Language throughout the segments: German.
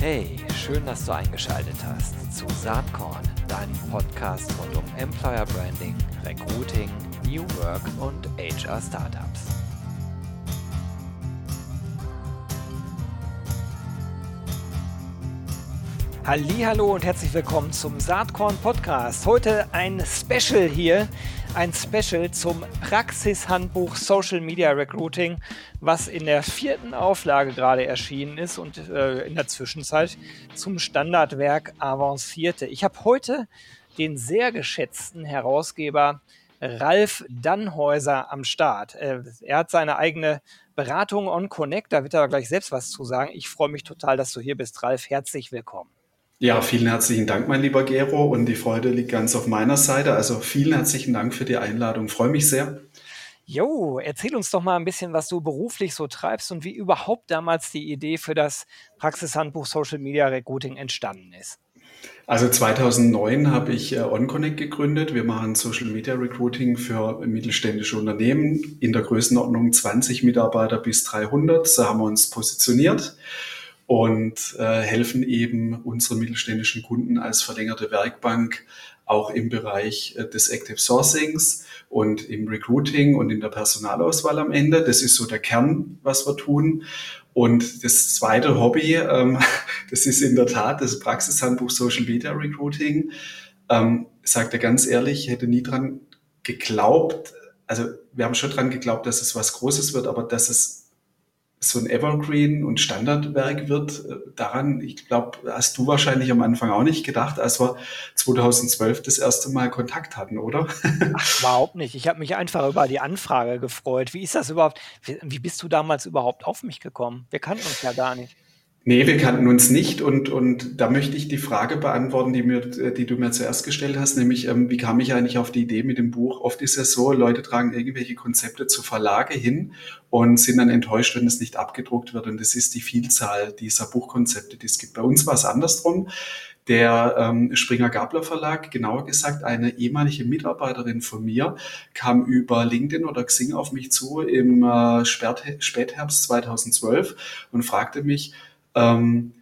Hey, schön, dass du eingeschaltet hast zu Saatkorn, deinem Podcast rund um Employer Branding, Recruiting, New Work und HR Startups. Hallo und herzlich willkommen zum Saatkorn Podcast. Heute ein Special hier, ein Special zum Praxishandbuch Social Media Recruiting, was in der vierten Auflage gerade erschienen ist und äh, in der Zwischenzeit zum Standardwerk avancierte. Ich habe heute den sehr geschätzten Herausgeber Ralf Dannhäuser am Start. Äh, er hat seine eigene Beratung on Connect, da wird er gleich selbst was zu sagen. Ich freue mich total, dass du hier bist, Ralf. Herzlich willkommen. Ja, vielen herzlichen Dank, mein lieber Gero. Und die Freude liegt ganz auf meiner Seite. Also vielen herzlichen Dank für die Einladung. freue mich sehr. Jo, erzähl uns doch mal ein bisschen, was du beruflich so treibst und wie überhaupt damals die Idee für das Praxishandbuch Social Media Recruiting entstanden ist. Also 2009 habe ich äh, OnConnect gegründet. Wir machen Social Media Recruiting für mittelständische Unternehmen in der Größenordnung 20 Mitarbeiter bis 300. So haben wir uns positioniert und äh, helfen eben unseren mittelständischen Kunden als verlängerte Werkbank auch im Bereich äh, des Active Sourcings und im Recruiting und in der Personalauswahl am Ende. Das ist so der Kern, was wir tun. Und das zweite Hobby, ähm, das ist in der Tat das Praxishandbuch Social Media Recruiting. Ähm, sagt er ganz ehrlich, hätte nie dran geglaubt, also wir haben schon dran geglaubt, dass es was Großes wird, aber dass es so ein Evergreen und Standardwerk wird. Äh, daran, ich glaube, hast du wahrscheinlich am Anfang auch nicht gedacht, als wir 2012 das erste Mal Kontakt hatten, oder? Ach, überhaupt nicht. Ich habe mich einfach über die Anfrage gefreut. Wie ist das überhaupt? Wie bist du damals überhaupt auf mich gekommen? Wir kannten uns ja gar nicht. Nee, wir kannten uns nicht und, und da möchte ich die Frage beantworten, die, mir, die du mir zuerst gestellt hast, nämlich ähm, wie kam ich eigentlich auf die Idee mit dem Buch? Oft ist es so, Leute tragen irgendwelche Konzepte zu Verlage hin und sind dann enttäuscht, wenn es nicht abgedruckt wird und das ist die Vielzahl dieser Buchkonzepte, die es gibt. Bei uns war es andersrum. Der ähm, Springer Gabler Verlag, genauer gesagt eine ehemalige Mitarbeiterin von mir, kam über LinkedIn oder Xing auf mich zu im äh, Spätherbst 2012 und fragte mich, ähm,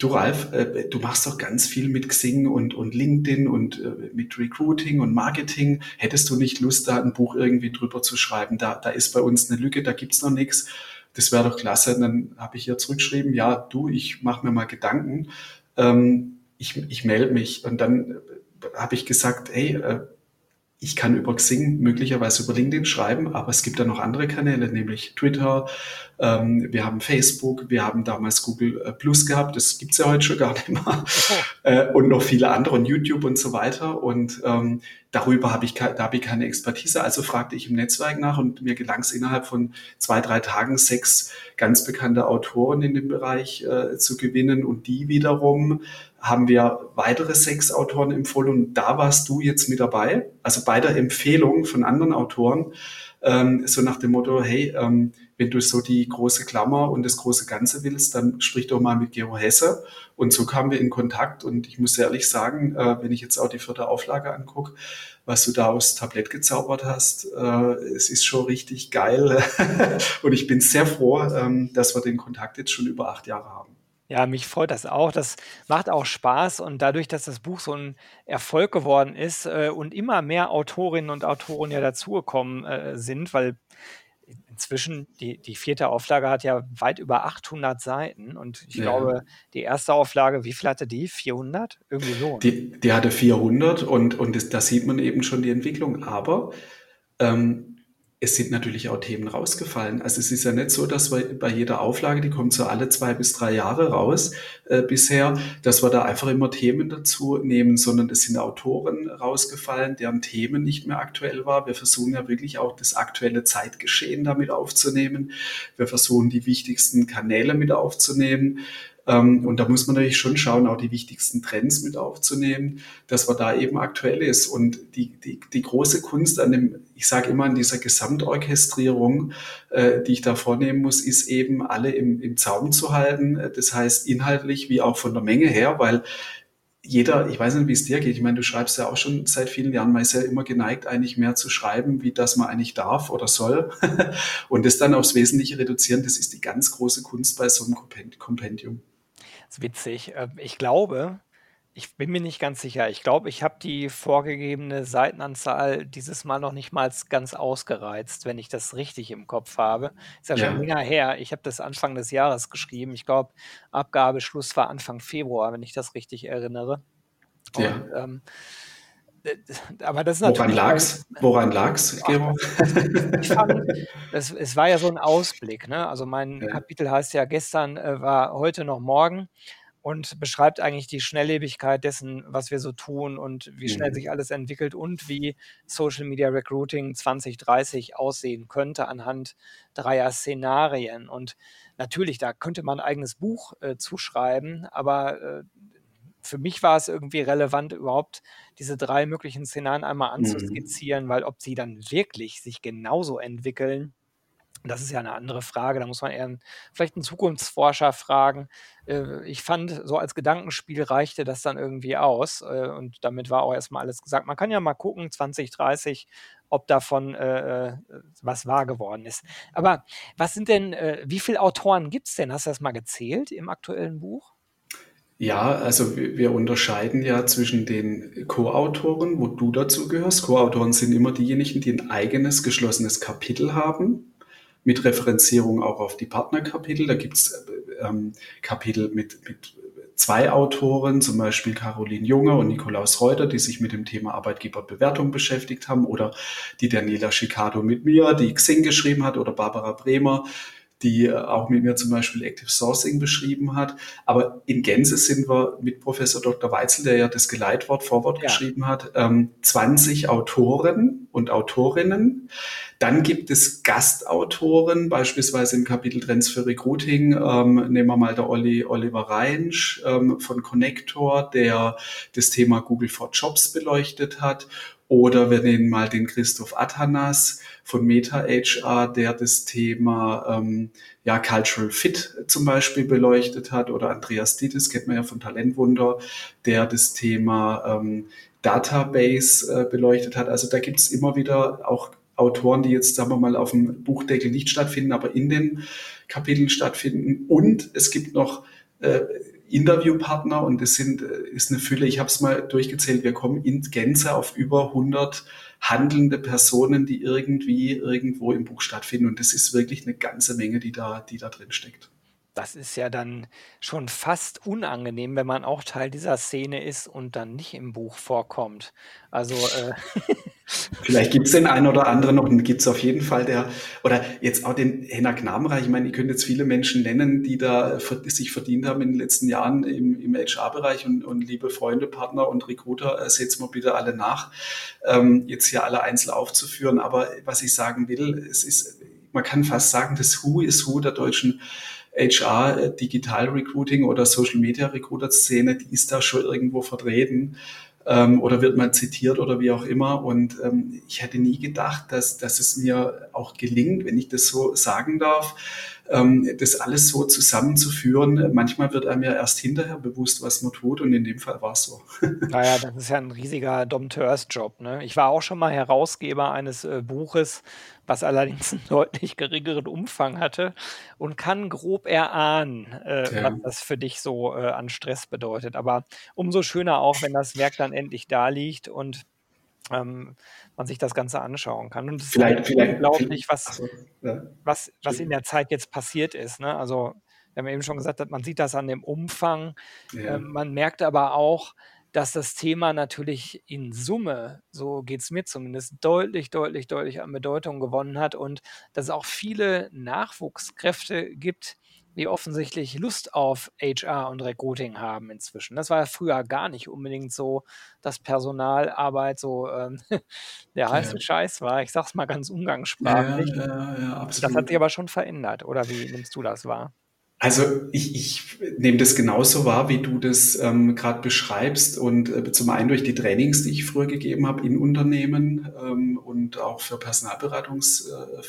du Ralf, äh, du machst doch ganz viel mit Xing und, und LinkedIn und äh, mit Recruiting und Marketing. Hättest du nicht Lust, da ein Buch irgendwie drüber zu schreiben? Da, da ist bei uns eine Lücke, da gibt's noch nichts. Das wäre doch klasse. Und dann habe ich ihr zurückgeschrieben, ja, du, ich mache mir mal Gedanken. Ähm, ich, ich melde mich. Und dann äh, habe ich gesagt, hey, äh, ich kann über Xing, möglicherweise über LinkedIn schreiben, aber es gibt da noch andere Kanäle, nämlich Twitter, ähm, wir haben Facebook, wir haben damals Google äh, Plus gehabt, das gibt's ja heute schon gar nicht mehr, äh, und noch viele andere und YouTube und so weiter. Und ähm, darüber habe ich, da habe ich keine Expertise, also fragte ich im Netzwerk nach und mir gelang es innerhalb von zwei, drei Tagen sechs ganz bekannte Autoren in dem Bereich äh, zu gewinnen. Und die wiederum haben wir weitere sechs Autoren empfohlen und da warst du jetzt mit dabei, also bei der Empfehlung von anderen Autoren, ähm, so nach dem Motto, hey, ähm, wenn du so die große Klammer und das große Ganze willst, dann sprich doch mal mit Gero Hesse. Und so kamen wir in Kontakt und ich muss ehrlich sagen, äh, wenn ich jetzt auch die vierte Auflage angucke, was du da aus Tablett gezaubert hast, äh, es ist schon richtig geil und ich bin sehr froh, ähm, dass wir den Kontakt jetzt schon über acht Jahre haben. Ja, mich freut das auch. Das macht auch Spaß und dadurch, dass das Buch so ein Erfolg geworden ist äh, und immer mehr Autorinnen und Autoren ja dazugekommen äh, sind, weil inzwischen die, die vierte Auflage hat ja weit über 800 Seiten und ich ja. glaube, die erste Auflage, wie viel hatte die? 400? Irgendwie so. Die, die hatte 400 und, und da sieht man eben schon die Entwicklung. Aber ähm, es sind natürlich auch Themen rausgefallen. Also es ist ja nicht so, dass wir bei jeder Auflage, die kommt so alle zwei bis drei Jahre raus äh, bisher, dass wir da einfach immer Themen dazu nehmen, sondern es sind Autoren rausgefallen, deren Themen nicht mehr aktuell war. Wir versuchen ja wirklich auch das aktuelle Zeitgeschehen damit aufzunehmen. Wir versuchen die wichtigsten Kanäle mit aufzunehmen. Ähm, und da muss man natürlich schon schauen, auch die wichtigsten Trends mit aufzunehmen, dass man da eben aktuell ist. Und die, die, die große Kunst an dem, ich sage immer, an dieser Gesamtorchestrierung, äh, die ich da vornehmen muss, ist eben alle im, im Zaum zu halten. Das heißt inhaltlich wie auch von der Menge her, weil jeder, ich weiß nicht, wie es dir geht, ich meine, du schreibst ja auch schon seit vielen Jahren, man ist ja immer geneigt, eigentlich mehr zu schreiben, wie das man eigentlich darf oder soll. und das dann aufs Wesentliche reduzieren, das ist die ganz große Kunst bei so einem Kompendium. Das ist witzig. Ähm, ich glaube ich bin mir nicht ganz sicher. Ich glaube, ich habe die vorgegebene Seitenanzahl dieses Mal noch nicht mal ganz ausgereizt, wenn ich das richtig im Kopf habe. Ist ja schon Ja. länger her. Ich habe das Anfang des Jahres geschrieben. Ich glaube, Abgabeschluss war Anfang Februar, wenn ich das richtig erinnere. Und, Ja. ähm, aber das ist Woran natürlich lag's? Woran lag's, Gero? es es war ja so 'n Ausblick, ne? Also, mein Ja. Kapitel heißt ja: „Gestern, äh, war heute noch morgen“ und beschreibt eigentlich die Schnelllebigkeit dessen, was wir so tun und wie schnell Mhm. sich alles entwickelt und wie Social Media Recruiting 2030 aussehen könnte anhand dreier Szenarien. Und natürlich, da könnte man 'n eigenes Buch, äh, zu schreiben, aber, äh, für mich war es irgendwie relevant, überhaupt diese 3 möglichen Szenarien einmal Mhm. anzuskizzieren, weil ob sie dann wirklich sich genauso entwickeln, das ist ja 'ne andere Frage. Da muss man eher 'n vielleicht 'n Zukunftsforscher fragen. Äh, ich fand, so als Gedankenspiel reichte das dann irgendwie aus, äh, und damit war auch erst mal alles gesagt. Man kann ja mal gucken, 2030, ob davon, äh, äh, was wahr geworden ist. Aber was sind denn wie viel Autoren gibt's denn? Hast du das mal gezählt im aktuellen Buch? Ja, also wir unterscheiden ja zwischen den Co-Autoren, wo du dazu gehörst. Co-Autoren sind immer diejenigen, die 'n eigenes geschlossenes Kapitel haben, mit Referenzierung auch auf die Partnerkapitel. Da gibt's, äh, ähm, Kapitel mit mit 2 Autoren, zum Beispiel Caroline Junge und Nikolaus Reuter, die sich mit dem Thema Arbeitgeberbewertung beschäftigt haben, oder die Daniela Sciccardo mit mir, die Xing geschrieben hat, oder Barbara Bremer, die, auch mit mir zum Beispiel Active Sourcing beschrieben hat. Aber in Gänze sind wir mit Professor Dr. Weitzel, der ja das Geleitwort, Vorwort Ja. geschrieben hat, ähm, 20 Autoren und Autorinnen. Dann gibt es Gastautoren, beispielsweise im Kapitel Trends für Recruiting, ähm, nehmen wir mal der Olli Oliver Reinsch, ähm, von Connector, der das Thema Google for Jobs beleuchtet hat. Oder wir nehmen mal den Christoph Atanas von Meta HR, der das Thema, ähm, ja, Cultural Fit zum Beispiel beleuchtet hat. Oder Andreas Dietes, kennt man ja von Talentwunder, der das Thema, ähm, Database, äh, beleuchtet hat. Also, da gibt's immer wieder auch Autoren, die jetzt, sagen wir mal, aufm Buchdeckel nicht stattfinden, aber in den Kapiteln stattfinden. Und es gibt noch, äh, Interviewpartner und das sind äh, ist 'ne Fülle. Ich habe es mal durchgezählt. Wir kommen in Gänze auf über 100 handelnde Personen, die irgendwie irgendwo im Buch stattfinden. Und das ist wirklich 'ne ganze Menge, die da die da drin steckt. Das ist ja dann schon fast unangenehm, wenn man auch Teil dieser Szene ist und dann nicht im Buch vorkommt. Also, äh Vielleicht gibt's den einen oder anderen noch, den gibt's auf jeden Fall, der oder jetzt auch den Henak Namrach. Ich meine, ich könnte jetzt viele Menschen nennen, die da sich verdient haben in den letzten Jahren im im HR-Bereich und und liebe Freunde, Partner und Recruiter, äh, seht's mir bitte alle nach, ähm, jetzt hier alle einzeln aufzuführen. Aber was ich sagen will, es ist man kann fast sagen, das Who is Who der deutschen HR, äh, Digital Recruiting oder Social Media Recruiter Szene, die ist da schon irgendwo vertreten, ähm, oder wird mal zitiert oder wie auch immer. Und, ähm, ich hätte nie gedacht, dass dass es mir auch gelingt, wenn ich das so sagen darf, ähm, das alles so zusammenzuführen. Manchmal wird einem ja erst hinterher bewusst, was man tut, und in dem Fall war's so. Na ja, das ist ja 'n riesiger Dompteursjob, ne? Ich war auch schon mal Herausgeber eines, äh, Buches, was allerdings 'n deutlich geringeren Umfang hatte und kann grob erahnen, äh, was das für dich so, äh, an Stress bedeutet. Aber umso schöner auch, wenn das Werk dann endlich da liegt und, ähm, man sich das Ganze anschauen kann. Und es ist Vielleicht unglaublich, was so, ja. was was in der Zeit jetzt passiert ist, ne? Also, wir haben eben schon gesagt, man sieht das an dem Umfang. Ja. Ähm, man merkt aber auch, dass das Thema natürlich in Summe, so geht's mir zumindest, deutlich, deutlich, deutlich an Bedeutung gewonnen hat und dass es auch viele Nachwuchskräfte gibt, die offensichtlich Lust auf HR und Recruiting haben inzwischen. Das war ja früher gar nicht unbedingt so, dass Personalarbeit so, ähm, der Ja. heiße Scheiß war. Ich sage es mal ganz Ja, ja, umgangssprachlich. ja, ja, Das hat sich aber schon verändert, oder wie nimmst du das wahr? Also, ich ich nehme das genauso wahr, wie du das, ähm, grad beschreibst und, äh, zum einen durch die Trainings, die ich früher gegeben habe in Unternehmen, ähm, und auch für Personalberatungs äh,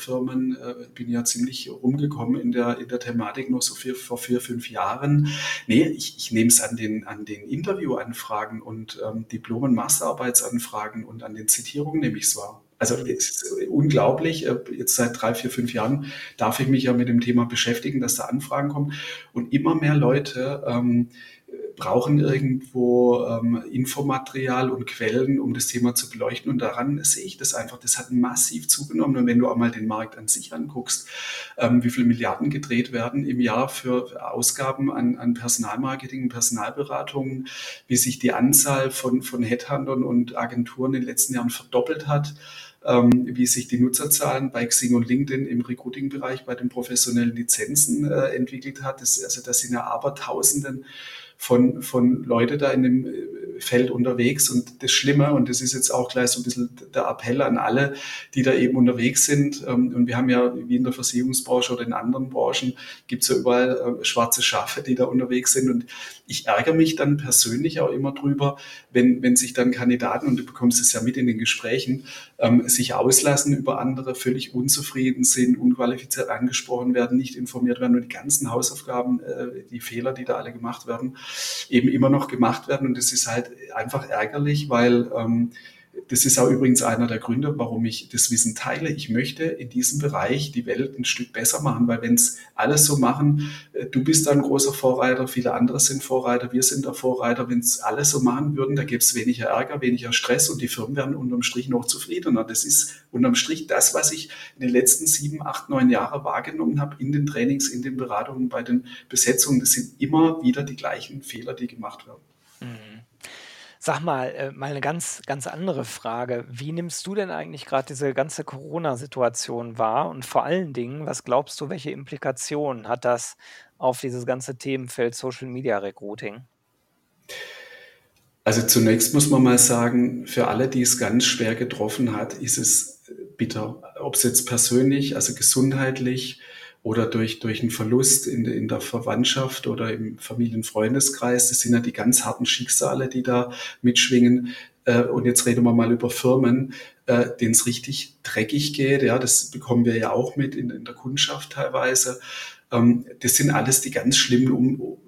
bin ja ziemlich rumgekommen in der in der Thematik noch so vier vor 4, 5 Jahren. Ne, ich ich nehme es an den an den Interviewanfragen und, ähm, Diplom und Masterarbeitsanfragen und an den Zitierungen nehme ich's wahr. Also es ist unglaublich. Äh, jetzt seit drei, vier, fünf Jahren darf ich mich ja mit dem Thema beschäftigen, dass da Anfragen kommen. Und immer mehr Leute ähm, brauchen irgendwo ähm, Infomaterial und Quellen, um das Thema zu beleuchten. Und daran sehe ich das einfach. Das hat massiv zugenommen. Und wenn du einmal den Markt an sich anguckst, ähm, wie viele Milliarden gedreht werden im Jahr für Ausgaben an, an Personalmarketing, Personalberatungen, wie sich die Anzahl von, von Headhuntern und Agenturen in den letzten Jahren verdoppelt hat wie sich die Nutzerzahlen bei Xing und LinkedIn im Recruiting-Bereich bei den professionellen Lizenzen äh, entwickelt hat. Das, also das sind ja Abertausenden von, von Leute da in dem äh, Feld unterwegs. Und das Schlimme, und das ist jetzt auch gleich so ein bisschen der Appell an alle, die da eben unterwegs sind. Ähm, und wir haben ja, wie in der Versicherungsbranche oder in anderen Branchen, gibt es ja überall äh, schwarze Schafe, die da unterwegs sind. Und ich ärgere mich dann persönlich auch immer drüber, wenn, wenn sich dann Kandidaten, und du bekommst es ja mit in den Gesprächen, ähm, sich auslassen über andere, völlig unzufrieden sind, unqualifiziert angesprochen werden, nicht informiert werden und die ganzen Hausaufgaben, äh, die Fehler, die da alle gemacht werden, eben immer noch gemacht werden. Und das ist halt einfach ärgerlich, weil ähm, das ist auch übrigens einer der Gründe, warum ich das Wissen teile. Ich möchte in diesem Bereich die Welt ein Stück besser machen, weil wenn es alles so machen, äh, du bist ein großer Vorreiter, viele andere sind Vorreiter, wir sind der Vorreiter. Wenn es alle so machen würden, da gäbe es weniger Ärger, weniger Stress und die Firmen wären unterm Strich noch zufriedener. Das ist unterm Strich das, was ich in den letzten sieben, acht, neun Jahren wahrgenommen habe in den Trainings, in den Beratungen, bei den Besetzungen. Das sind immer wieder die gleichen Fehler, die gemacht werden. Mhm. Sag mal, äh, mal eine ganz, ganz andere Frage. Wie nimmst du denn eigentlich gerade diese ganze Corona-Situation wahr? Und vor allen Dingen, was glaubst du, welche Implikationen hat das auf dieses ganze Themenfeld Social Media Recruiting? Also zunächst muss man mal sagen, für alle, die es ganz schwer getroffen hat, ist es bitter. Ob es jetzt persönlich, also gesundheitlich, oder durch, durch einen Verlust in, in der Verwandtschaft oder im Familienfreundeskreis. Das sind ja die ganz harten Schicksale, die da mitschwingen. Äh, und jetzt reden wir mal über Firmen, äh, denen es richtig dreckig geht. Ja, das bekommen wir ja auch mit in, in der Kundschaft teilweise. Ähm, das sind alles die ganz schlimmen um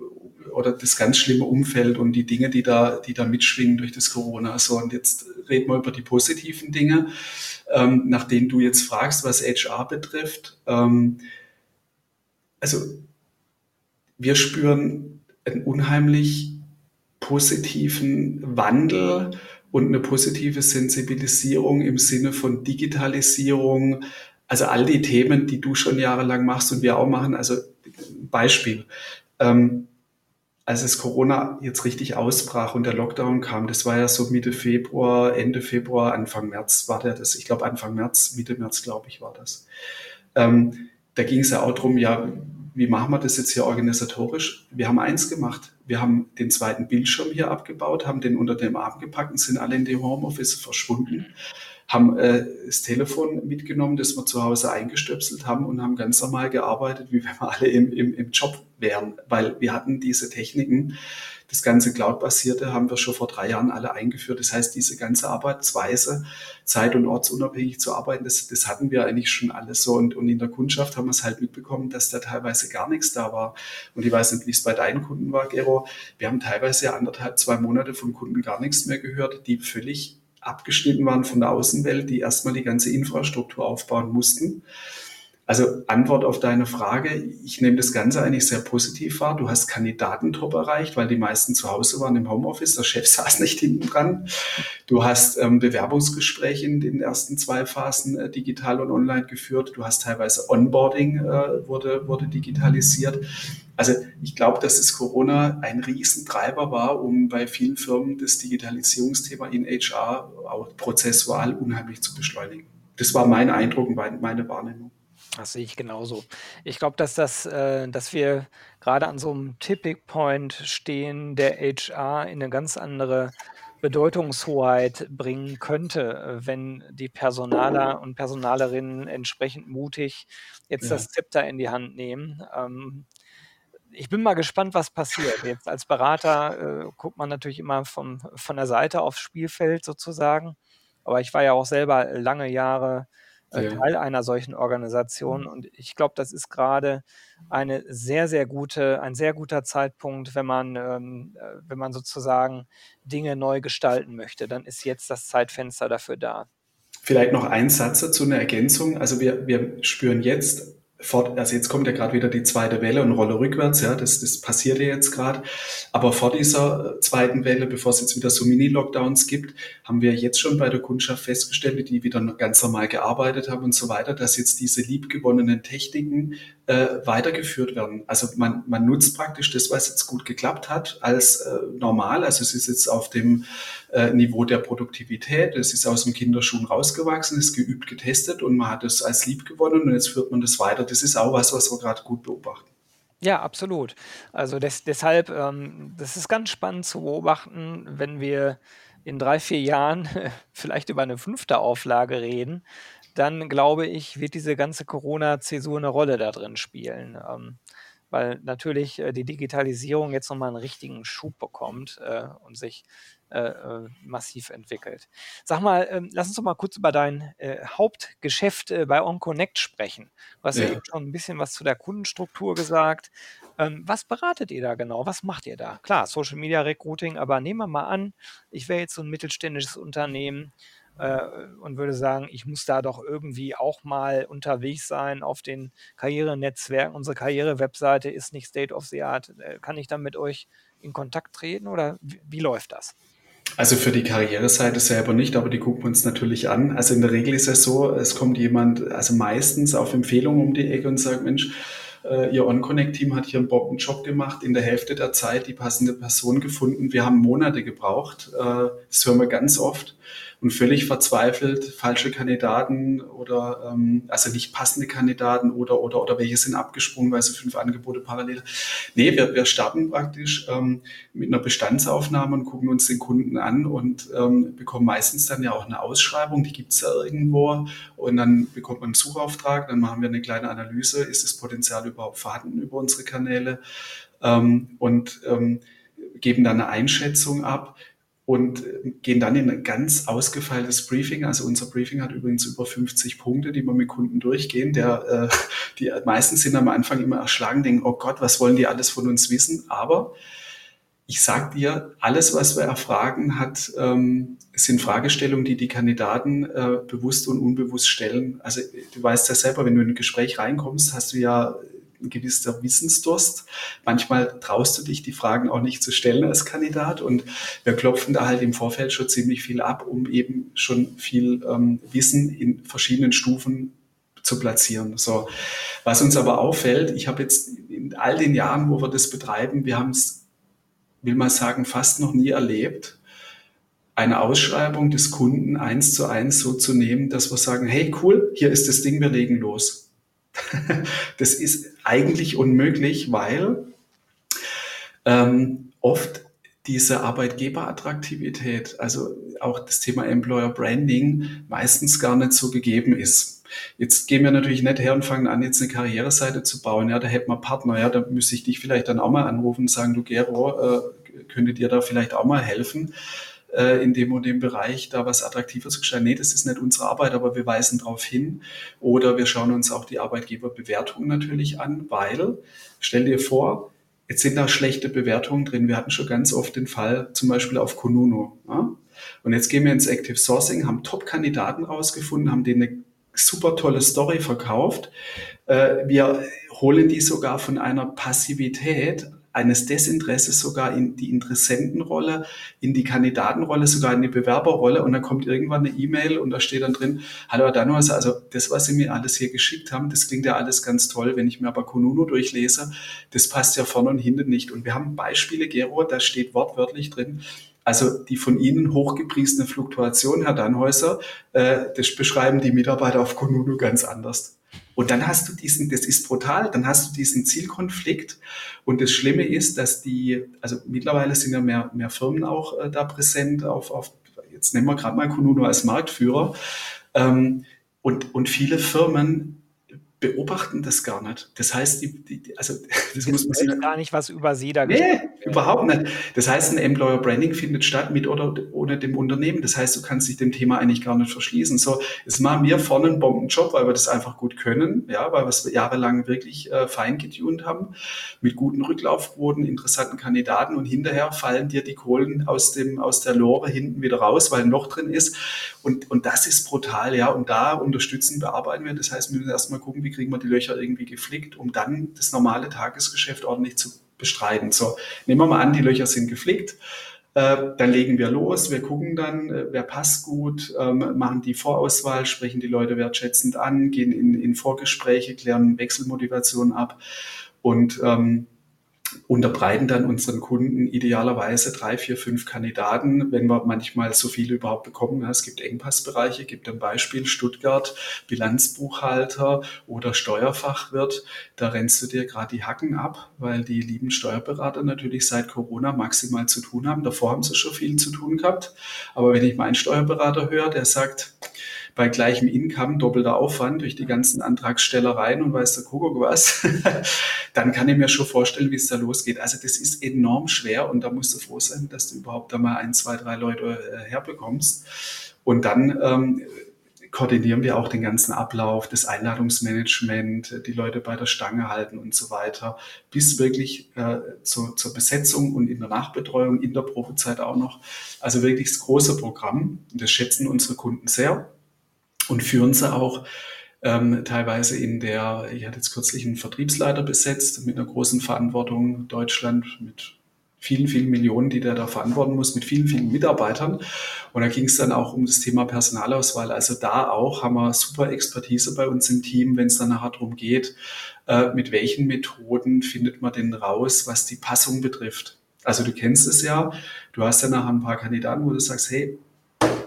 oder das ganz schlimme Umfeld und die Dinge, die da, die da mitschwingen durch das Corona. So, und jetzt reden wir über die positiven Dinge, ähm, nach denen du jetzt fragst, was HR betrifft. Ähm, also wir spüren einen unheimlich positiven Wandel und eine positive Sensibilisierung im Sinne von Digitalisierung. Also all die Themen, die du schon jahrelang machst und wir auch machen. Also Beispiel. Ähm, als es Corona jetzt richtig ausbrach und der Lockdown kam, das war ja so Mitte Februar, Ende Februar, Anfang März war der das. Ich glaube Anfang März, Mitte März, glaube ich, war das. Ähm, da ging es ja auch darum, ja, wie machen wir das jetzt hier organisatorisch? Wir haben eins gemacht. Wir haben den zweiten Bildschirm hier abgebaut, haben den unter dem Arm gepackt und sind alle in die Homeoffice verschwunden, haben äh, das Telefon mitgenommen, das wir zu Hause eingestöpselt haben und haben ganz normal gearbeitet, wie wenn wir alle im, im, im Job wären, weil wir hatten diese Techniken, das ganze Cloud-basierte haben wir schon vor drei Jahren alle eingeführt. Das heißt, diese ganze Arbeitsweise, zeit- und ortsunabhängig zu arbeiten, das, das hatten wir eigentlich schon alles so. Und, und in der Kundschaft haben wir es halt mitbekommen, dass da teilweise gar nichts da war. Und ich weiß nicht, wie es bei deinen Kunden war, Gero. Wir haben teilweise anderthalb, zwei Monate von Kunden gar nichts mehr gehört, die völlig abgeschnitten waren von der Außenwelt, die erstmal die ganze Infrastruktur aufbauen mussten. Also Antwort auf deine Frage, ich nehme das Ganze eigentlich sehr positiv wahr. Du hast Kandidatentop erreicht, weil die meisten zu Hause waren im Homeoffice, der Chef saß nicht hinten dran. Du hast ähm, Bewerbungsgespräche in den ersten zwei Phasen äh, digital und online geführt. Du hast teilweise Onboarding äh, wurde, wurde digitalisiert. Also ich glaube, dass das Corona ein Riesentreiber war, um bei vielen Firmen das Digitalisierungsthema in HR auch prozessual unheimlich zu beschleunigen. Das war mein Eindruck und meine Wahrnehmung. Das sehe ich genauso. Ich glaube, dass das, äh, dass wir gerade an so einem Tipping Point stehen, der HR in eine ganz andere Bedeutungshoheit bringen könnte, äh, wenn die Personaler und Personalerinnen entsprechend mutig jetzt Ja. das Zepter in die Hand nehmen. Ähm, ich bin mal gespannt, was passiert. Jetzt als Berater äh, guckt man natürlich immer vom, von der Seite aufs Spielfeld sozusagen. Aber ich war ja auch selber lange Jahre äh, ja. Teil einer solchen Organisation. Mhm. Und ich glaube, das ist gerade eine sehr, sehr gute, ein sehr guter Zeitpunkt, wenn man, ähm, äh, wenn man sozusagen Dinge neu gestalten möchte. Dann ist jetzt das Zeitfenster dafür da. Vielleicht noch ein Satz dazu, eine Ergänzung. Also wir, wir spüren jetzt vor, also jetzt kommt ja gerade wieder die zweite Welle und Rolle rückwärts, ja, das, das passiert ja jetzt gerade. Aber vor dieser zweiten Welle, bevor es jetzt wieder so Mini-Lockdowns gibt, haben wir jetzt schon bei der Kundschaft festgestellt, die wieder ganz normal gearbeitet haben und so weiter, dass jetzt diese liebgewonnenen Techniken äh, weitergeführt werden. Also man, man nutzt praktisch das, was jetzt gut geklappt hat, als äh, normal. Also es ist jetzt auf dem äh, Niveau der Produktivität, es ist aus dem Kinderschuhen rausgewachsen, ist geübt, getestet und man hat es als lieb gewonnen und jetzt führt man das weiter. Das ist auch was, was wir gerade gut beobachten. Ja, absolut. Also des, deshalb, ähm, das ist ganz spannend zu beobachten, wenn wir in drei, vier Jahren vielleicht über eine fünfte Auflage reden, dann glaube ich, wird diese ganze Corona-Zäsur eine Rolle da drin spielen. Ähm, weil natürlich äh, die Digitalisierung jetzt nochmal einen richtigen Schub bekommt äh, und sich äh, äh, massiv entwickelt. Sag mal, ähm, lass uns doch mal kurz über dein äh, Hauptgeschäft äh, bei OnConnect sprechen. Du hast ja. ja. eben schon ein bisschen was zu der Kundenstruktur gesagt. Ähm, was beratet ihr da genau? Was macht ihr da? Klar, Social Media Recruiting, aber nehmen wir mal an, ich wäre jetzt so ein mittelständisches Unternehmen äh, und würde sagen, ich muss da doch irgendwie auch mal unterwegs sein auf den Karrierenetzwerken. Unsere Karriere-Webseite ist nicht State of the Art. Äh, kann ich dann mit euch in Kontakt treten oder wie, wie läuft das? Also für die Karriereseite selber nicht, aber die gucken wir uns natürlich an. Also in der Regel ist es so, es kommt jemand, also meistens auf Empfehlung um die Ecke und sagt, Mensch, äh, Ihr OnConnect-Team hat hier einen Bombenjob gemacht, in der Hälfte der Zeit die passende Person gefunden. Wir haben Monate gebraucht. Äh, das hören wir ganz oft und völlig verzweifelt falsche Kandidaten oder ähm, also nicht passende Kandidaten oder oder oder welche sind abgesprungen, weil sie fünf Angebote parallel. Nee, wir, wir starten praktisch ähm, mit einer Bestandsaufnahme und gucken uns den Kunden an und ähm, bekommen meistens dann ja auch eine Ausschreibung, die gibt's ja irgendwo und dann bekommt man einen Suchauftrag, dann machen wir eine kleine Analyse, ist das Potenzial überhaupt vorhanden über unsere Kanäle ähm, und ähm, geben dann eine Einschätzung ab und äh, gehen dann in ein ganz ausgefeiltes Briefing. Also unser Briefing hat übrigens über 50 Punkte, die wir mit Kunden durchgehen. Der, äh, die meisten sind am Anfang immer erschlagen, denken, oh Gott, was wollen die alles von uns wissen? Aber ich sag dir, alles, was wir erfragen, hat, ähm, sind Fragestellungen, die die Kandidaten äh, bewusst und unbewusst stellen. Also du weißt ja selber, wenn du in ein Gespräch reinkommst, hast du ja ein gewisser Wissensdurst. Manchmal traust du dich, die Fragen auch nicht zu stellen als Kandidat. Und wir klopfen da halt im Vorfeld schon ziemlich viel ab, um eben schon viel ähm, Wissen in verschiedenen Stufen zu platzieren. So, was uns aber auffällt, ich habe jetzt in all den Jahren, wo wir das betreiben, wir haben es, will man sagen, fast noch nie erlebt, eine Ausschreibung des Kunden eins zu eins so zu nehmen, dass wir sagen, hey cool, hier ist das Ding, wir legen los. das ist eigentlich unmöglich, weil ähm, oft diese Arbeitgeberattraktivität, also auch das Thema Employer Branding, meistens gar nicht so gegeben ist. Jetzt gehen wir natürlich nicht her und fangen an, jetzt eine Karriereseite zu bauen. Ja, da hätten wir Partner. Ja, da müsste ich dich vielleicht dann auch mal anrufen und sagen, du Gero, äh, könnte dir da vielleicht auch mal helfen äh, in dem und dem Bereich da was attraktiver zu gestalten. Nee, das ist nicht unsere Arbeit, aber wir weisen darauf hin. Oder wir schauen uns auch die Arbeitgeberbewertungen natürlich an, weil, stell dir vor, jetzt sind da schlechte Bewertungen drin. Wir hatten schon ganz oft den Fall, zum Beispiel auf Konuno. Ja? Und jetzt gehen wir ins Active Sourcing, haben Top-Kandidaten rausgefunden, haben denen eine super tolle Story verkauft. Äh, wir holen die sogar von einer Passivität eines Desinteresses sogar in die Interessentenrolle, in die Kandidatenrolle, sogar in die Bewerberrolle und dann kommt irgendwann eine E-Mail und da steht dann drin, hallo Dannhäuser, also das, was Sie mir alles hier geschickt haben, das klingt ja alles ganz toll, wenn ich mir aber Konuno durchlese, das passt ja vorne und hinten nicht. Und wir haben Beispiele, Gero, da steht wortwörtlich drin, also die von Ihnen hochgepriesene Fluktuation, Herr Dannhäuser, äh, das beschreiben die Mitarbeiter auf Konuno ganz anders. Und dann hast du diesen, das ist brutal, dann hast du diesen Zielkonflikt. Und das Schlimme ist, dass die, also mittlerweile sind ja mehr, mehr Firmen auch äh, da präsent, auf, auf, jetzt nehmen wir gerade mal Konuno als Marktführer. Ähm, und, und viele Firmen beobachten das gar nicht. Das heißt, die, die also das, das muss man sich gar nicht was über sie da Nee, überhaupt nicht. Das heißt, ein Employer Branding findet statt mit oder ohne dem Unternehmen. Das heißt, du kannst dich dem Thema eigentlich gar nicht verschließen. So, es machen wir vorne einen Bombenjob, weil wir das einfach gut können, ja, weil wir es jahrelang wirklich äh, fein getunt haben, mit guten Rücklaufquoten, interessanten Kandidaten und hinterher fallen dir die Kohlen aus dem aus der Lore hinten wieder raus, weil ein Loch drin ist. Und, und das ist brutal, ja. Und da unterstützen, bearbeiten wir. Das heißt, wir müssen erstmal gucken, wie kriegen wir die Löcher irgendwie geflickt, um dann das normale Tagesgeschäft ordentlich zu bestreiten. So, nehmen wir mal an, die Löcher sind geflickt. Äh, dann legen wir los, wir gucken dann, äh, wer passt gut, ähm, machen die Vorauswahl, sprechen die Leute wertschätzend an, gehen in, in Vorgespräche, klären Wechselmotivation ab und ähm, unterbreiten dann unseren Kunden idealerweise drei, vier, fünf Kandidaten, wenn wir manchmal so viele überhaupt bekommen. Es gibt Engpassbereiche, gibt ein Beispiel Stuttgart, Bilanzbuchhalter oder Steuerfachwirt. Da rennst du dir gerade die Hacken ab, weil die lieben Steuerberater natürlich seit Corona maximal zu tun haben. Davor haben sie schon viel zu tun gehabt. Aber wenn ich meinen Steuerberater höre, der sagt, bei gleichem Income doppelter Aufwand durch die ganzen Antragstellereien und weiß der Kuckuck was, dann kann ich mir schon vorstellen, wie es da losgeht. Also das ist enorm schwer und da musst du froh sein, dass du überhaupt da mal ein, zwei, drei Leute äh, herbekommst. Und dann ähm, koordinieren wir auch den ganzen Ablauf, das Einladungsmanagement, die Leute bei der Stange halten und so weiter, bis wirklich äh, zur, zur Besetzung und in der Nachbetreuung, in der Probezeit auch noch. Also wirklich das große Programm. Das schätzen unsere Kunden sehr und führen sie auch ähm, teilweise in der, ich hatte jetzt kürzlich einen Vertriebsleiter besetzt mit einer großen Verantwortung Deutschland mit vielen, vielen Millionen, die der da verantworten muss, mit vielen, vielen Mitarbeitern. Und da ging es dann auch um das Thema Personalauswahl. Also da auch haben wir super Expertise bei uns im Team, wenn es dann nachher darum geht, äh, mit welchen Methoden findet man denn raus, was die Passung betrifft. Also du kennst es ja, du hast ja nachher ein paar Kandidaten, wo du sagst, hey,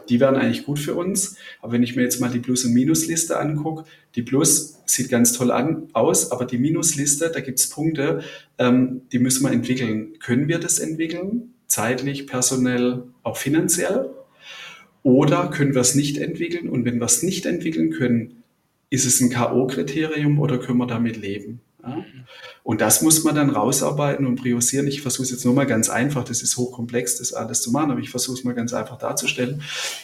die wären eigentlich gut für uns. Aber wenn ich mir jetzt mal die Plus- und Minusliste angucke, die Plus sieht ganz toll an, aus, aber die Minusliste, da gibt es Punkte, ähm, die müssen wir entwickeln. Können wir das entwickeln? Zeitlich, personell, auch finanziell? Oder können wir es nicht entwickeln? Und wenn wir es nicht entwickeln können, ist es ein K.O.-Kriterium oder können wir damit leben? Und das muss man dann rausarbeiten und priorisieren. Ich versuche es jetzt nur mal ganz einfach, das ist hochkomplex, das alles zu machen, aber ich versuche es mal ganz einfach darzustellen.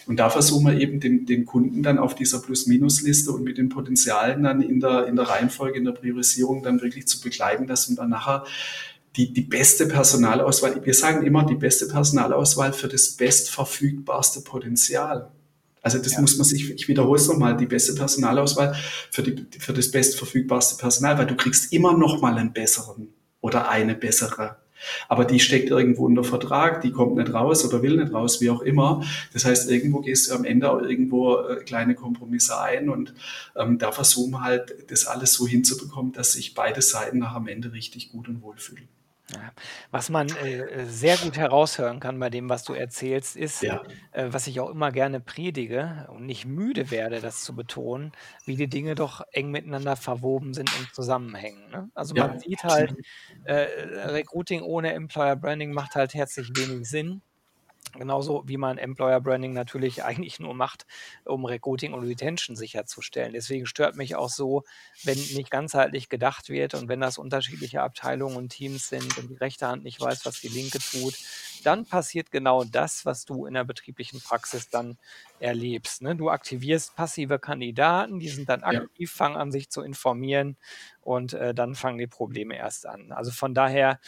Und da versuchen wir eben den, den Kunden dann auf dieser Plus-Minus-Liste und mit den Potenzialen dann in der, in der Reihenfolge, in der Priorisierung dann wirklich zu begleiten, dass man dann nachher die, die beste Personalauswahl, wir sagen immer die beste Personalauswahl für das bestverfügbarste Potenzial. Also das ja. muss man sich, ich wiederhole es nochmal, die beste Personalauswahl für, die, für das bestverfügbarste Personal, weil du kriegst immer nochmal einen besseren oder eine bessere. Aber die steckt irgendwo unter Vertrag, die kommt nicht raus oder will nicht raus, wie auch immer. Das heißt, irgendwo gehst du am Ende auch irgendwo äh, kleine Kompromisse ein und ähm, da versuchen wir halt, das alles so hinzubekommen, dass sich beide Seiten nach am Ende richtig gut und wohl fühlen. Was man äh, äh, sehr gut heraushören kann bei dem, was du erzählst, ist, Ja. äh, was ich auch immer gerne predige und nicht müde werde, das zu betonen, wie die Dinge doch eng miteinander verwoben sind und zusammenhängen. Ne? Also man Ja, sieht halt, absolut. äh, Recruiting ohne Employer Branding macht halt herzlich wenig Sinn. Genauso wie man Employer Branding natürlich eigentlich nur macht, um Recruiting und Retention sicherzustellen. Deswegen stört mich auch so, wenn nicht ganzheitlich gedacht wird und wenn das unterschiedliche Abteilungen und Teams sind und die rechte Hand nicht weiß, was die linke tut, dann passiert genau das, was du in der betrieblichen Praxis dann erlebst. Ne? Du aktivierst passive Kandidaten, die sind dann Ja. aktiv, fangen an, sich zu informieren und äh, dann fangen die Probleme erst an. Also von daher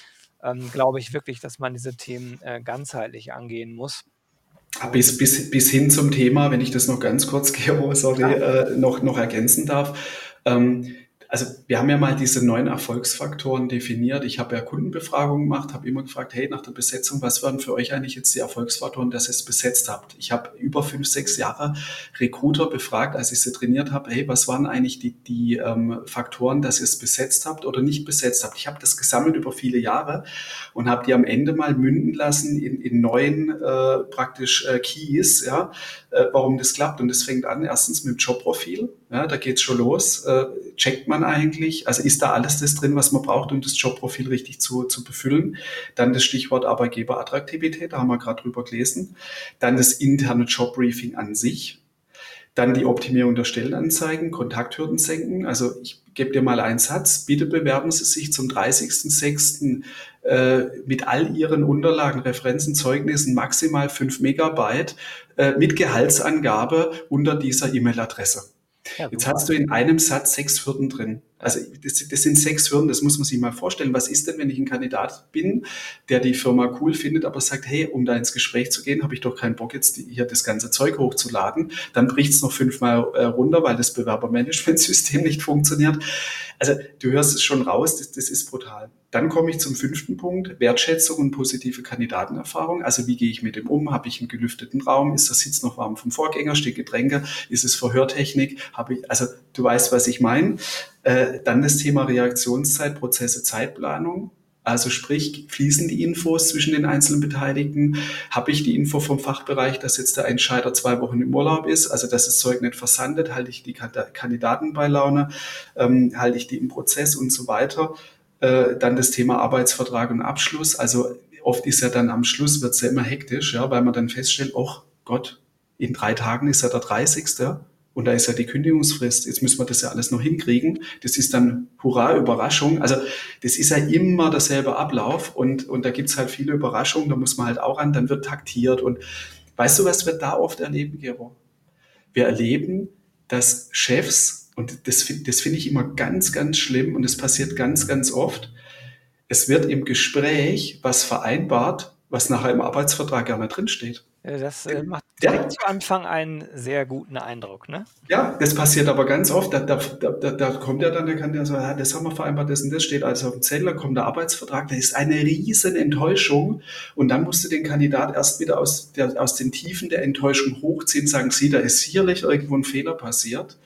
ähm, glaube ich wirklich, dass man diese Themen äh, ganzheitlich angehen muss. Bis, bis, bis hin zum Thema, wenn ich das noch ganz kurz, Gero, sorry, Ja. äh, noch, noch ergänzen darf. Ähm, also wir haben ja mal diese neun Erfolgsfaktoren definiert. Ich habe ja Kundenbefragungen gemacht, habe immer gefragt, hey, nach der Besetzung, was waren für euch eigentlich jetzt die Erfolgsfaktoren, dass ihr es besetzt habt? Ich habe über fünf, sechs Jahre Recruiter befragt, als ich sie trainiert habe, hey, was waren eigentlich die, die ähm, Faktoren, dass ihr es besetzt habt oder nicht besetzt habt? Ich habe das gesammelt über viele Jahre und habe die am Ende mal münden lassen in, in neuen äh, praktisch äh, Keys, ja, äh, warum das klappt. Und das fängt an erstens mit dem Jobprofil. Ja, da geht's schon los. Äh, checkt man eigentlich, also ist da alles das drin, was man braucht, um das Jobprofil richtig zu, zu befüllen? Dann das Stichwort Arbeitgeberattraktivität, da haben wir gerade drüber gelesen. Dann das interne Jobbriefing an sich. Dann die Optimierung der Stellenanzeigen, Kontakthürden senken. Also ich gebe dir mal einen Satz, bitte bewerben Sie sich zum 30.06. Äh, mit all Ihren Unterlagen, Referenzen, Zeugnissen, maximal 5 Megabyte äh, mit Gehaltsangabe unter dieser E-Mail-Adresse. Ja, Jetzt hast du in einem Satz sechs Hürden drin. Also das, das, sind sechs Hürden, das muss man sich mal vorstellen. Was ist denn, wenn ich ein Kandidat bin, der die Firma cool findet, aber sagt, hey, um da ins Gespräch zu gehen, habe ich doch keinen Bock, jetzt hier das ganze Zeug hochzuladen. Dann bricht es noch fünfmal äh, runter, weil das Bewerbermanagementsystem nicht funktioniert. Also du hörst es schon raus, das, das ist brutal. Dann komme ich zum fünften Punkt, Wertschätzung und positive Kandidatenerfahrung. Also wie gehe ich mit dem um? Habe ich einen gelüfteten Raum? Ist der Sitz noch warm vom Vorgänger? Steht Getränke? Ist es Verhörtechnik? Habe ich, also du weißt, was ich meine. Äh, dann das Thema Reaktionszeit, Prozesse, Zeitplanung. Also sprich, fließen die Infos zwischen den einzelnen Beteiligten? Habe ich die Info vom Fachbereich, dass jetzt der Entscheider zwei Wochen im Urlaub ist, also dass das Zeug nicht versandet? Halte ich die Kandidaten bei Laune? Ähm, halte ich die im Prozess und so weiter? Äh, dann das Thema Arbeitsvertrag und Abschluss. Also oft ist ja dann am Schluss wird es ja immer hektisch, ja, weil man dann feststellt, oh Gott, in drei Tagen ist ja der 30. Und da ist ja die Kündigungsfrist. Jetzt müssen wir das ja alles noch hinkriegen. Das ist dann Hurra, Überraschung. Also das ist ja immer derselbe Ablauf und, und da gibt's halt viele Überraschungen, da muss man halt auch an, dann wird taktiert. Und weißt du, was wir da oft erleben, Gero? Wir erleben, dass Chefs, und das, das finde ich immer ganz, ganz schlimm und es passiert ganz, ganz oft, es wird im Gespräch was vereinbart, was nachher im Arbeitsvertrag nicht drinsteht. Das äh, macht direkt ja. zu Anfang einen sehr guten Eindruck, ne? Ja, das passiert aber ganz oft. Da, da, da, da kommt ja dann, der kann ja sagen, ja, das haben wir vereinbart, das und das steht also auf dem Zettel, da kommt der Arbeitsvertrag, da ist eine riesen Enttäuschung und dann musst du den Kandidat erst wieder aus, der, aus den Tiefen der Enttäuschung hochziehen, sagen, sie, da ist sicherlich irgendwo ein Fehler passiert.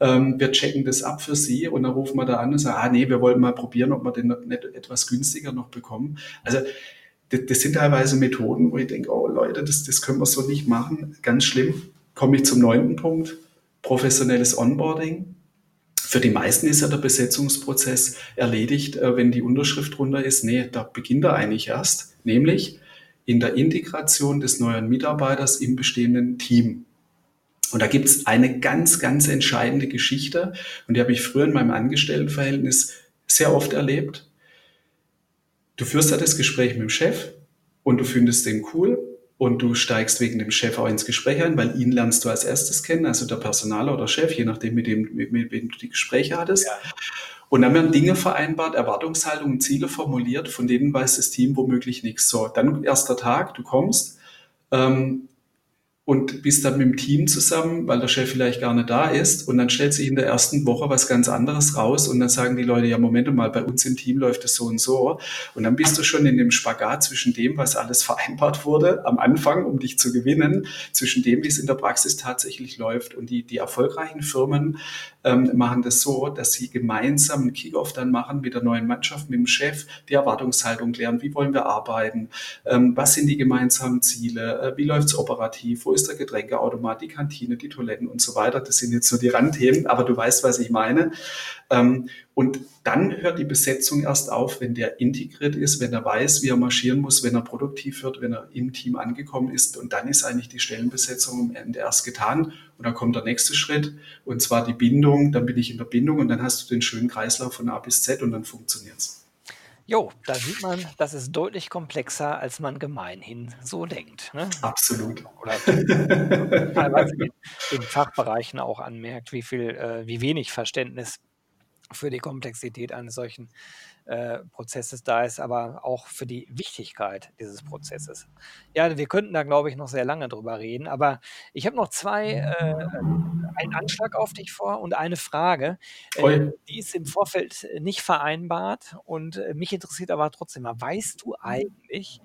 Ähm, wir checken das ab für Sie und dann rufen wir da an und sagen, ah nee, wir wollen mal probieren, ob wir den nicht etwas günstiger noch bekommen. Also das, sind teilweise Methoden, wo ich denke, oh Leute, das, das können wir so nicht machen. Ganz schlimm. Komme ich zum neunten Punkt. Professionelles Onboarding. Für die meisten ist ja der Besetzungsprozess erledigt, äh, wenn die Unterschrift drunter ist. Nee, da beginnt er eigentlich erst, nämlich in der Integration des neuen Mitarbeiters im bestehenden Team. Und da gibt es eine ganz, ganz entscheidende Geschichte und die habe ich früher in meinem Angestelltenverhältnis sehr oft erlebt du führst halt das Gespräch mit dem Chef und du findest den cool und du steigst wegen dem Chef auch ins Gespräch ein, weil ihn lernst du als erstes kennen, also der Personaler oder Chef, je nachdem, mit dem, mit, mit wem du die Gespräche hattest. Ja. Und dann werden Dinge vereinbart, Erwartungshaltungen, Ziele formuliert, von denen weiß das Team womöglich nichts. So, dann erster Tag, du kommst, ähm, und bist dann mit dem Team zusammen, weil der Chef vielleicht gar nicht da ist. Und dann stellt sich in der ersten Woche was ganz anderes raus. Und dann sagen die Leute, ja, Moment mal, bei uns im Team läuft es so und so. Und dann bist du schon in dem Spagat zwischen dem, was alles vereinbart wurde am Anfang, um dich zu gewinnen, zwischen dem, wie es in der Praxis tatsächlich läuft. Und die, die erfolgreichen Firmen ähm, machen das so, dass sie gemeinsam einen Kickoff dann machen mit der neuen Mannschaft, mit dem Chef, die Erwartungshaltung klären, wie wollen wir arbeiten, ähm, was sind die gemeinsamen Ziele, äh, wie läuft es operativ, wo ist der Getränkeautomat, die Kantine, die Toiletten und so weiter. Das sind jetzt so die Randthemen, aber du weißt, was ich meine. Ähm, und dann hört die Besetzung erst auf, wenn der integriert ist, wenn er weiß, wie er marschieren muss, wenn er produktiv wird, wenn er im Team angekommen ist. Und dann ist eigentlich die Stellenbesetzung am Ende erst getan. Und dann kommt der nächste Schritt, und zwar die Bindung. Dann bin ich in der Bindung und dann hast du den schönen Kreislauf von A bis Z und dann funktioniert's. Jo, da sieht man, das ist deutlich komplexer, als man gemeinhin so denkt. Ne? Absolut. Oder teilweise in, in Fachbereichen auch anmerkt, wie viel, äh, wie wenig Verständnis für die Komplexität eines solchen äh, Prozesses da ist, aber auch für die Wichtigkeit dieses Prozesses. Ja, wir könnten da, glaube ich, noch sehr lange drüber reden, aber ich habe noch zwei, äh, einen Anschlag auf dich vor und eine Frage. Äh, die ist im Vorfeld nicht vereinbart und äh, mich interessiert aber trotzdem mal, weißt du eigentlich,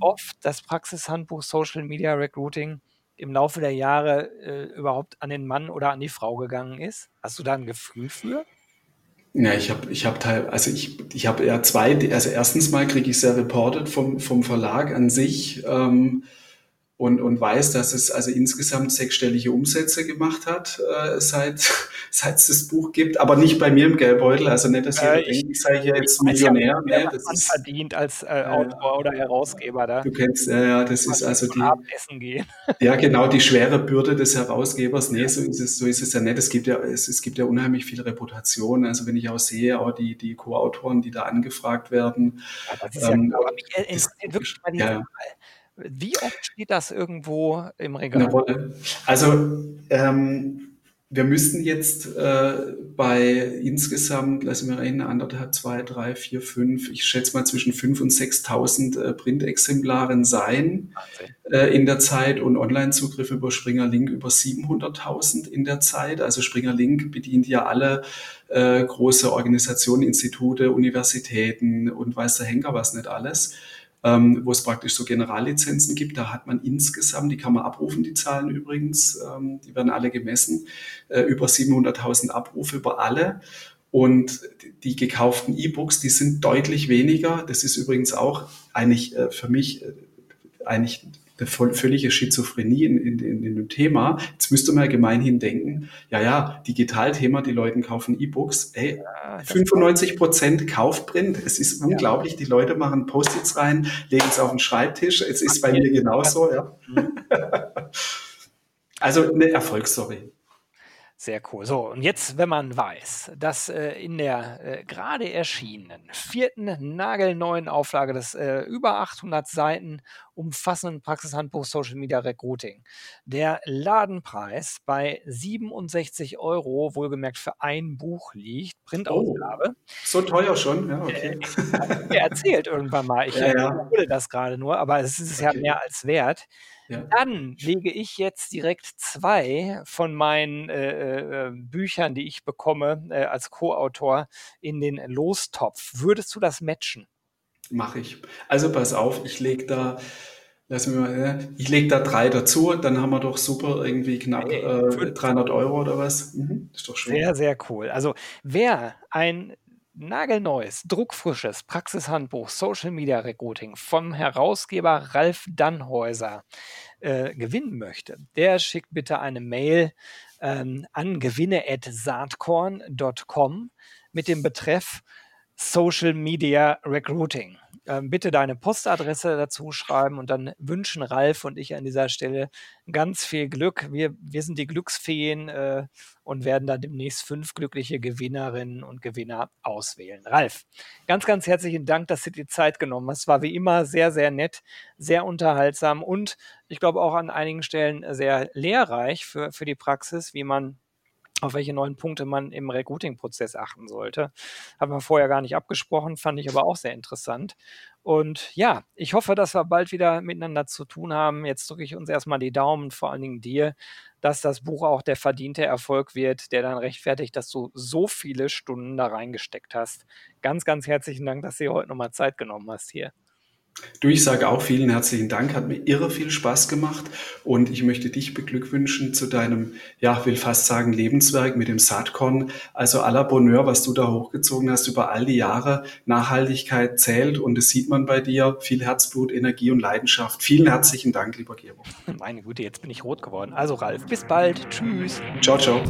oft das Praxishandbuch Social Media Recruiting im Laufe der Jahre äh, überhaupt an den Mann oder an die Frau gegangen ist? Hast du da ein Gefühl für? Ja, ich habe ich hab teil, also ich, ich habe ja zwei, also erstens mal kriege ich sehr reported vom, vom Verlag an sich. Ähm, und, und weiß, dass es also insgesamt sechsstellige Umsätze gemacht hat, äh, seit, seit es das Buch gibt, aber nicht bei mir im Geldbeutel, also nicht, dass Äh, ihr ich- denkt, ich sei hier jetzt ja, Millionär. wer ne, was das man ist, verdient als äh, Autor oder Herausgeber da. du kennst, ja, ja, das ist also die, Abendessen gehen. ja genau, die schwere Bürde des Herausgebers. Nee, so ist es, so ist es ja nicht. Es gibt ja, es, es gibt ja unheimlich viel Reputation. Also wenn ich auch sehe, auch die, die Co-Autoren, die da angefragt werden, Ja, das ist ja Ähm. Aber mich interessiert wirklich mal ja. Wie oft steht das irgendwo im Regal? Also ähm, wir müssten jetzt äh, bei insgesamt, lassen wir reden, anderthalb, zwei, drei, vier, fünf, ich schätze mal zwischen 5.000 und 6.000 äh, Printexemplaren sein äh, in der Zeit und Online-Zugriff über Springer Link über 700.000 in der Zeit. Also Springer Link bedient ja alle äh, große Organisationen, Institute, Universitäten und weiß der Henker was nicht alles ähm, wo es praktisch so Generallizenzen gibt. Da hat man insgesamt, die kann man abrufen, die Zahlen übrigens, ähm, die werden alle gemessen, äh, über 700.000 Abrufe über alle. Und die gekauften E-Books, die sind deutlich weniger. Das ist übrigens auch eigentlich äh, für mich äh, eigentlich eine voll, völlige Schizophrenie in, in, in, in dem Thema. Jetzt müsste man ja gemeinhin denken, ja, ja, Digitalthema, die Leute kaufen E-Books. Ey, Ja, das- 95 Prozent kauft Print. Es ist unglaublich. Die Leute machen Post-its rein, legen es auf den Schreibtisch. Es ist bei mir genauso, ja. Mhm. Also eine Erfolgsstory. Sehr cool. So, und jetzt, wenn man weiß, dass äh, in der äh, gerade erschienenen vierten nagelneuen Auflage des äh, über 800 Seiten umfassenden Praxishandbuch Social Media Recruiting der Ladenpreis bei 67 Euro, wohlgemerkt für ein Buch liegt, Printausgabe, So teuer schon, ja, okay. hat mir erzählt irgendwann mal. Ich Ja, äh, ja. das gerade nur, aber es ist ja Okay. mehr als wert. Ja. Dann lege ich jetzt direkt zwei von meinen äh, äh, Büchern, die ich bekomme äh, als Co-Autor, in den Lostopf. Würdest du das matchen? Mache ich. Also pass auf, ich lege da, lass mich mal, ja, ich lege da drei dazu, dann haben wir doch super irgendwie knapp äh, fünf. 300 Euro oder was. Mhm, ist doch schön. Sehr, sehr cool. Also wer ein nagelneues, druckfrisches Praxishandbuch Social Media Recruiting vom Herausgeber Ralf Dannhäuser äh, gewinnen möchte, der schickt bitte eine Mail ähm, an gewinne.saatkorn.com mit dem Betreff Social Media Recruiting. Ähm, bitte deine Postadresse dazu schreiben und dann wünschen Ralf und ich an dieser Stelle ganz viel Glück. Wir, wir sind die Glücksfeen äh, und werden da demnächst fünf glückliche Gewinnerinnen und Gewinner auswählen. Ralf, ganz, ganz herzlichen Dank, dass du dir die Zeit genommen hast. Es war wie immer sehr, sehr nett, sehr unterhaltsam und ich glaube auch an einigen Stellen sehr lehrreich für, für die Praxis, wie man auf welche neuen Punkte man im Recruiting-Prozess achten sollte. Haben wir vorher gar nicht abgesprochen, fand ich aber auch sehr interessant. Und ja, ich hoffe, dass wir bald wieder miteinander zu tun haben. Jetzt drücke ich uns erstmal die Daumen, vor allen Dingen dir, dass das Buch auch der verdiente Erfolg wird, der dann rechtfertigt, dass du so viele Stunden da reingesteckt hast. Ganz, ganz herzlichen Dank, dass du dir heute nochmal Zeit genommen hast hier. Du, ich sage auch vielen herzlichen Dank, hat mir irre viel Spaß gemacht und ich möchte dich beglückwünschen zu deinem, ja, will fast sagen Lebenswerk mit dem Saatkorn. Also à la Bonheur, was du da hochgezogen hast über all die Jahre. Nachhaltigkeit zählt und das sieht man bei dir. Viel Herzblut, Energie und Leidenschaft. Vielen herzlichen Dank, lieber Gero. Meine Güte, jetzt bin ich rot geworden. Also Ralf, bis bald. Tschüss. Ciao, ciao.